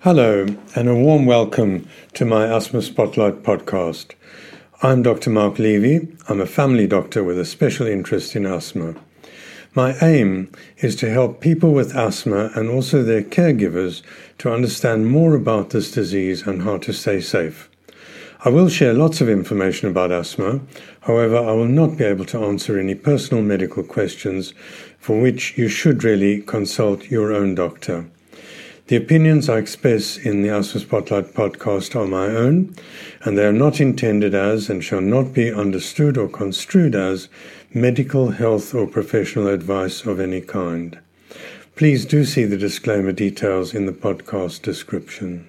Hello, and a warm welcome to my Asthma Spotlight podcast. I'm Dr. Mark Levy. I'm a family doctor with a special interest in asthma. My aim is to help people with asthma and also their caregivers to understand more about this disease and how to stay safe. I will share lots of information about asthma, however, I will not be able to answer any personal medical questions for which you should really consult your own doctor. The opinions I express in the Asthma Spotlight podcast are my own, and they are not intended as and shall not be understood or construed as medical, health, or professional advice of any kind. Please do see the disclaimer details in the podcast description.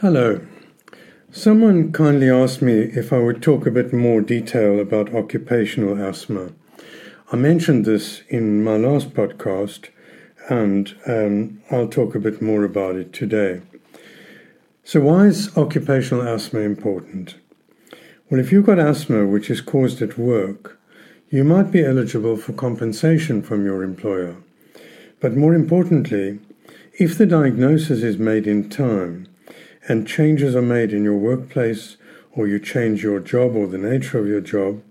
Hello. Someone kindly asked me if I would talk a bit more detail about occupational asthma. I mentioned this in my last podcast, and um, I'll talk a bit more about it today. So, why is occupational asthma important? Well, if you've got asthma which is caused at work, you might be eligible for compensation from your employer. But more importantly, if the diagnosis is made in time, and changes are made in your workplace or you change your job or the nature of your job,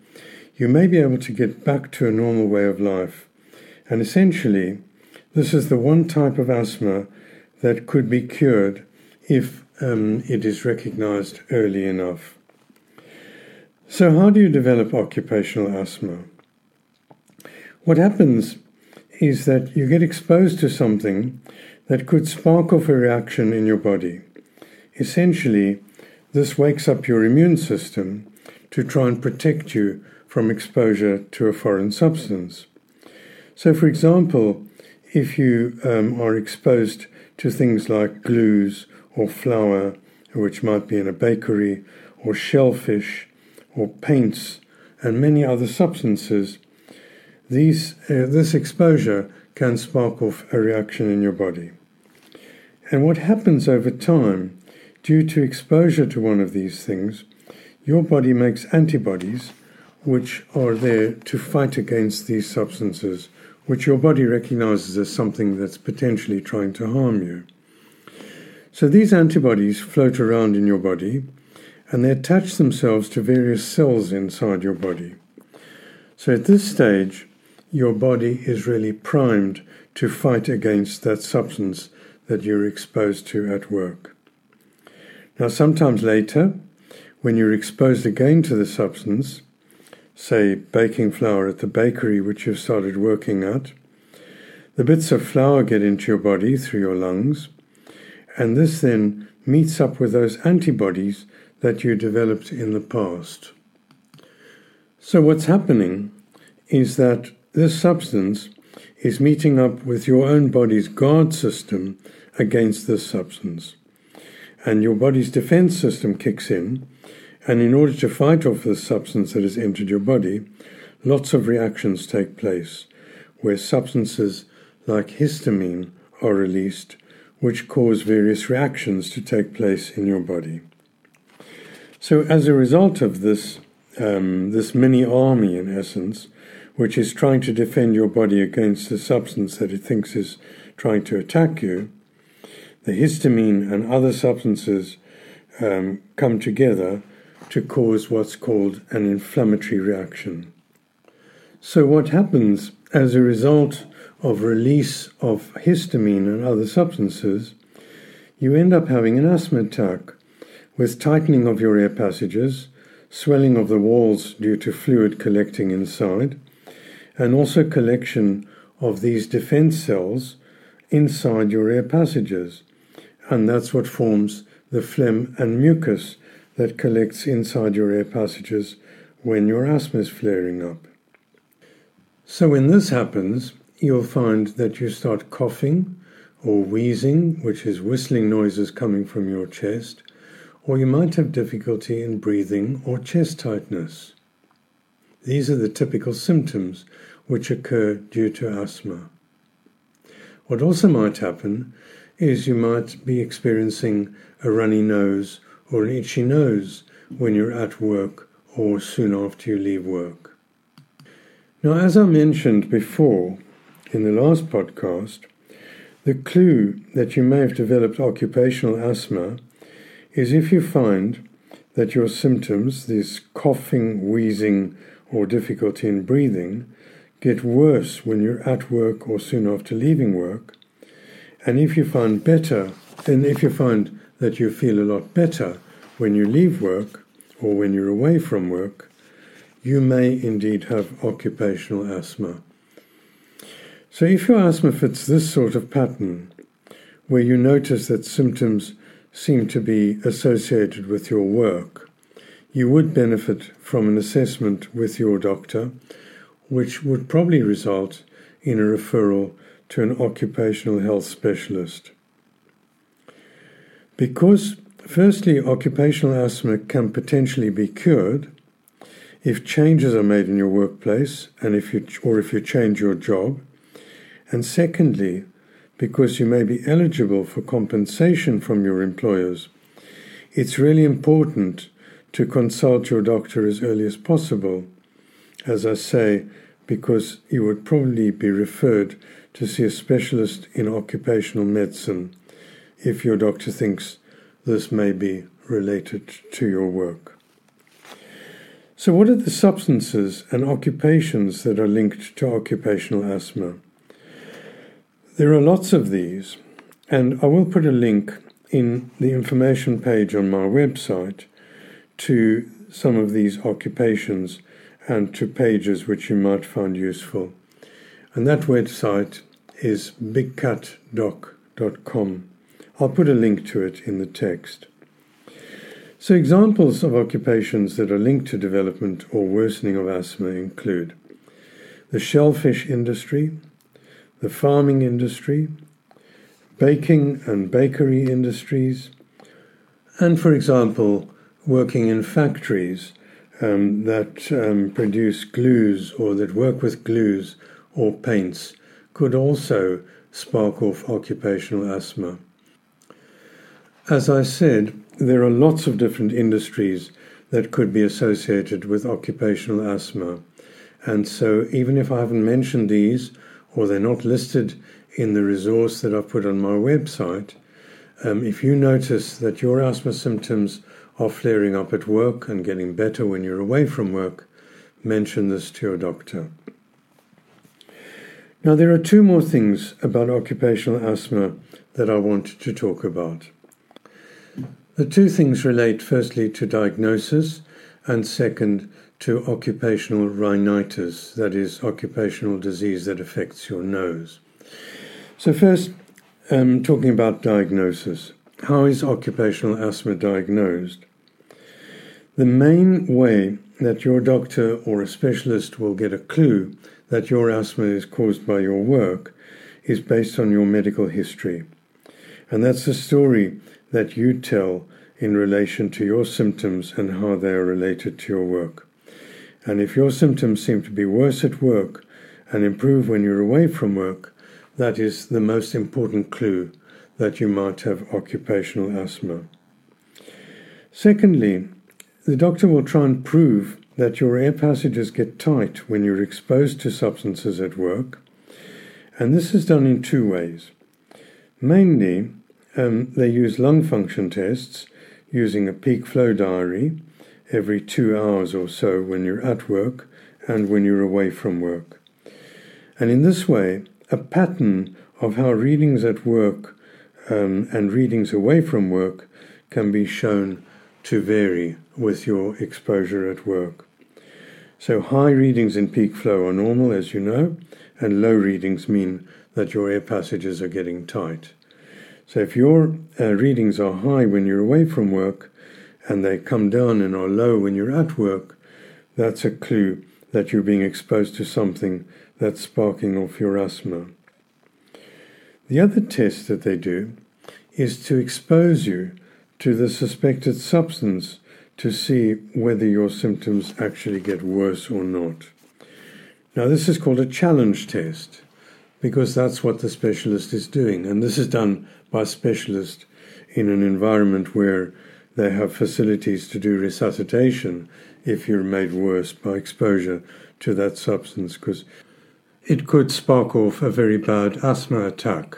you may be able to get back to a normal way of life. And essentially, this is the one type of asthma that could be cured if um, it is recognized early enough. So, how do you develop occupational asthma? What happens is that you get exposed to something that could spark off a reaction in your body. Essentially, this wakes up your immune system to try and protect you from exposure to a foreign substance. So, for example, if you um, are exposed to things like glues or flour, which might be in a bakery, or shellfish, or paints, and many other substances, these, uh, this exposure can spark off a reaction in your body. And what happens over time Due to exposure to one of these things, your body makes antibodies which are there to fight against these substances, which your body recognizes as something that's potentially trying to harm you. So these antibodies float around in your body and they attach themselves to various cells inside your body. So at this stage, your body is really primed to fight against that substance that you're exposed to at work. Now, sometimes later, when you're exposed again to the substance, say baking flour at the bakery which you've started working at, the bits of flour get into your body through your lungs, and this then meets up with those antibodies that you developed in the past. So, what's happening is that this substance is meeting up with your own body's guard system against this substance and your body's defense system kicks in. And in order to fight off this substance that has entered your body, lots of reactions take place where substances like histamine are released, which cause various reactions to take place in your body. So, as a result of this, um, this mini army, in essence, which is trying to defend your body against the substance that it thinks is trying to attack you, the histamine and other substances um, come together to cause what's called an inflammatory reaction. So, what happens as a result of release of histamine and other substances, you end up having an asthma attack with tightening of your air passages, swelling of the walls due to fluid collecting inside, and also collection of these defense cells inside your air passages and that's what forms the phlegm and mucus that collects inside your air passages when your asthma is flaring up. So when this happens, you'll find that you start coughing or wheezing, which is whistling noises coming from your chest, or you might have difficulty in breathing or chest tightness. These are the typical symptoms which occur due to asthma. What also might happen is you might be experiencing a runny nose or an itchy nose when you're at work or soon after you leave work. Now, as I mentioned before in the last podcast, the clue that you may have developed occupational asthma is if you find that your symptoms, this coughing, wheezing, or difficulty in breathing, get worse when you're at work or soon after leaving work. And if you find better, then if you find that you feel a lot better when you leave work or when you're away from work, you may indeed have occupational asthma. So if your asthma fits this sort of pattern, where you notice that symptoms seem to be associated with your work, you would benefit from an assessment with your doctor which would probably result in a referral to an occupational health specialist. Because, firstly, occupational asthma can potentially be cured if changes are made in your workplace and if you, or if you change your job. And secondly, because you may be eligible for compensation from your employers, it's really important to consult your doctor as early as possible as I say, because you would probably be referred to see a specialist in occupational medicine if your doctor thinks this may be related to your work. So, what are the substances and occupations that are linked to occupational asthma? There are lots of these, and I will put a link in the information page on my website to some of these occupations and to pages which you might find useful. And that website is bigcatdoc.com. I'll put a link to it in the text. So, examples of occupations that are linked to development or worsening of asthma include the shellfish industry, the farming industry, baking and bakery industries, and, for example, working in factories um, that um, produce glues or that work with glues or paints could also spark off occupational asthma. As I said, there are lots of different industries that could be associated with occupational asthma. And so, even if I haven't mentioned these or they're not listed in the resource that I've put on my website, um, if you notice that your asthma symptoms are flaring up at work and getting better when you're away from work, mention this to your doctor. Now, there are two more things about occupational asthma that I want to talk about. The two things relate firstly to diagnosis and second to occupational rhinitis, that is, occupational disease that affects your nose. So, first, um, talking about diagnosis. How is occupational asthma diagnosed? The main way that your doctor or a specialist will get a clue that your asthma is caused by your work is based on your medical history. And that's the story that you tell in relation to your symptoms and how they are related to your work. And if your symptoms seem to be worse at work and improve when you're away from work, that is the most important clue that you might have occupational asthma. Secondly, the doctor will try and prove that your air passages get tight when you're exposed to substances at work, and this is done in two ways. Mainly, um, they use lung function tests using a peak flow diary every two hours or so when you're at work and when you're away from work. And in this way, a pattern of how readings at work um, and readings away from work can be shown to vary with your exposure at work. So, high readings in peak flow are normal, as you know, and low readings mean that your air passages are getting tight. So, if your uh, readings are high when you're away from work and they come down and are low when you're at work, that's a clue that you're being exposed to something that's sparking off your asthma. The other test that they do is to expose you to the suspected substance to see whether your symptoms actually get worse or not. Now, this is called a challenge test because that's what the specialist is doing, and this is done by a specialist in an environment where they have facilities to do resuscitation if you're made worse by exposure to that substance because it could spark off a very bad asthma attack.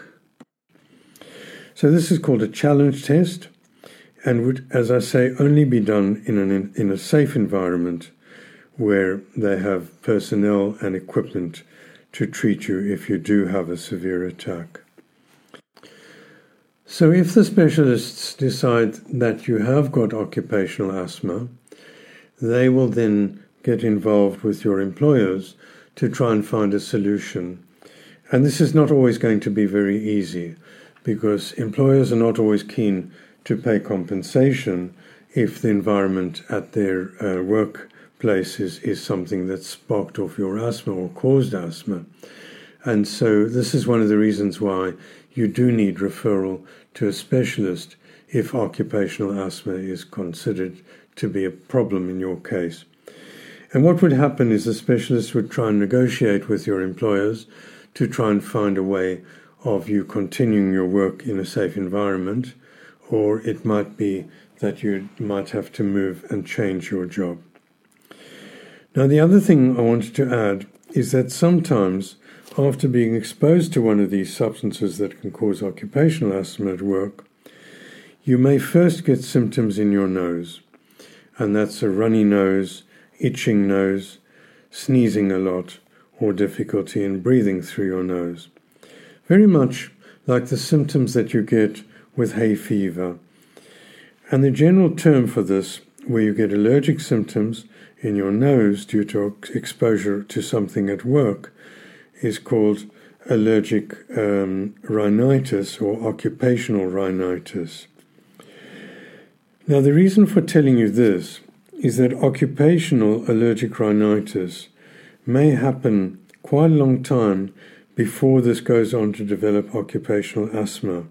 So, this is called a challenge test and would, as I say, only be done in, an, in a safe environment where they have personnel and equipment to treat you if you do have a severe attack. So, if the specialists decide that you have got occupational asthma, they will then get involved with your employers to try and find a solution. And this is not always going to be very easy because employers are not always keen to pay compensation if the environment at their uh, workplace is, is something that sparked off your asthma or caused asthma. And so, this is one of the reasons why you do need referral to a specialist if occupational asthma is considered to be a problem in your case. And what would happen is the specialist would try and negotiate with your employers to try and find a way of you continuing your work in a safe environment, or it might be that you might have to move and change your job. Now, the other thing I wanted to add is that sometimes after being exposed to one of these substances that can cause occupational asthma at work, you may first get symptoms in your nose, and that's a runny nose, itching nose, sneezing a lot, or difficulty in breathing through your nose. Very much like the symptoms that you get with hay fever. And the general term for this, where you get allergic symptoms in your nose due to exposure to something at work, is called allergic um, rhinitis or occupational rhinitis. Now, the reason for telling you this is that occupational allergic rhinitis may happen quite a long time before this goes on to develop occupational asthma,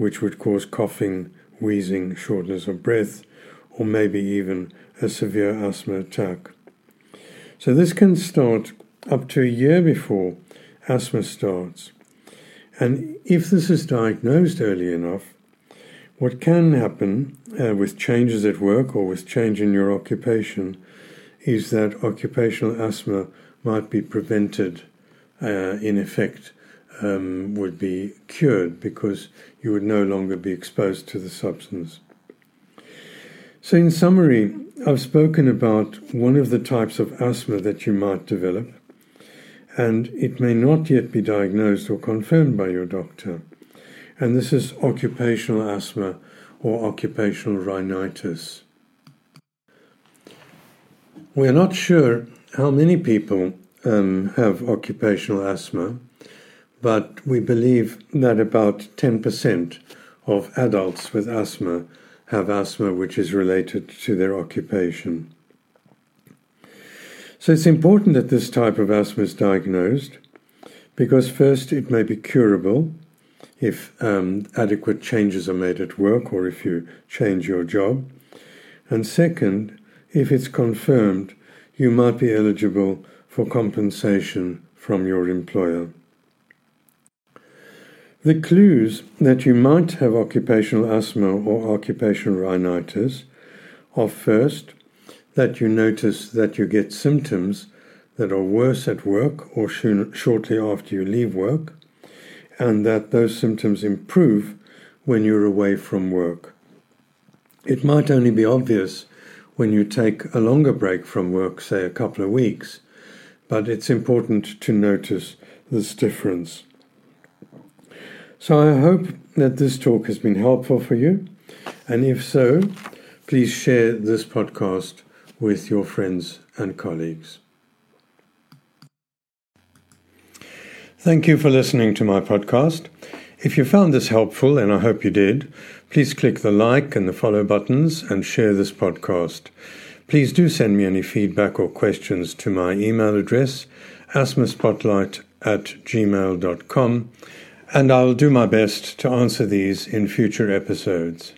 which would cause coughing, wheezing, shortness of breath, or maybe even a severe asthma attack. So, this can start up to a year before asthma starts. And if this is diagnosed early enough, what can happen uh, with changes at work or with change in your occupation is that occupational asthma might be prevented, uh, in effect, um, would be cured because you would no longer be exposed to the substance. So, in summary, I've spoken about one of the types of asthma that you might develop, and it may not yet be diagnosed or confirmed by your doctor. And this is occupational asthma or occupational rhinitis. We are not sure how many people um, have occupational asthma, but we believe that about 10% of adults with asthma have asthma which is related to their occupation. So it's important that this type of asthma is diagnosed because, first, it may be curable if um, adequate changes are made at work or if you change your job. And second, if it's confirmed, you might be eligible for compensation from your employer. The clues that you might have occupational asthma or occupational rhinitis are first, that you notice that you get symptoms that are worse at work or sh- shortly after you leave work, and that those symptoms improve when you're away from work. It might only be obvious when you take a longer break from work, say a couple of weeks, but it's important to notice this difference. So I hope that this talk has been helpful for you, and if so, please share this podcast with your friends and colleagues. Thank you for listening to my podcast. If you found this helpful, and I hope you did, please click the like and the follow buttons and share this podcast. Please do send me any feedback or questions to my email address, asthmaspotlight at gmail.com, and I'll do my best to answer these in future episodes.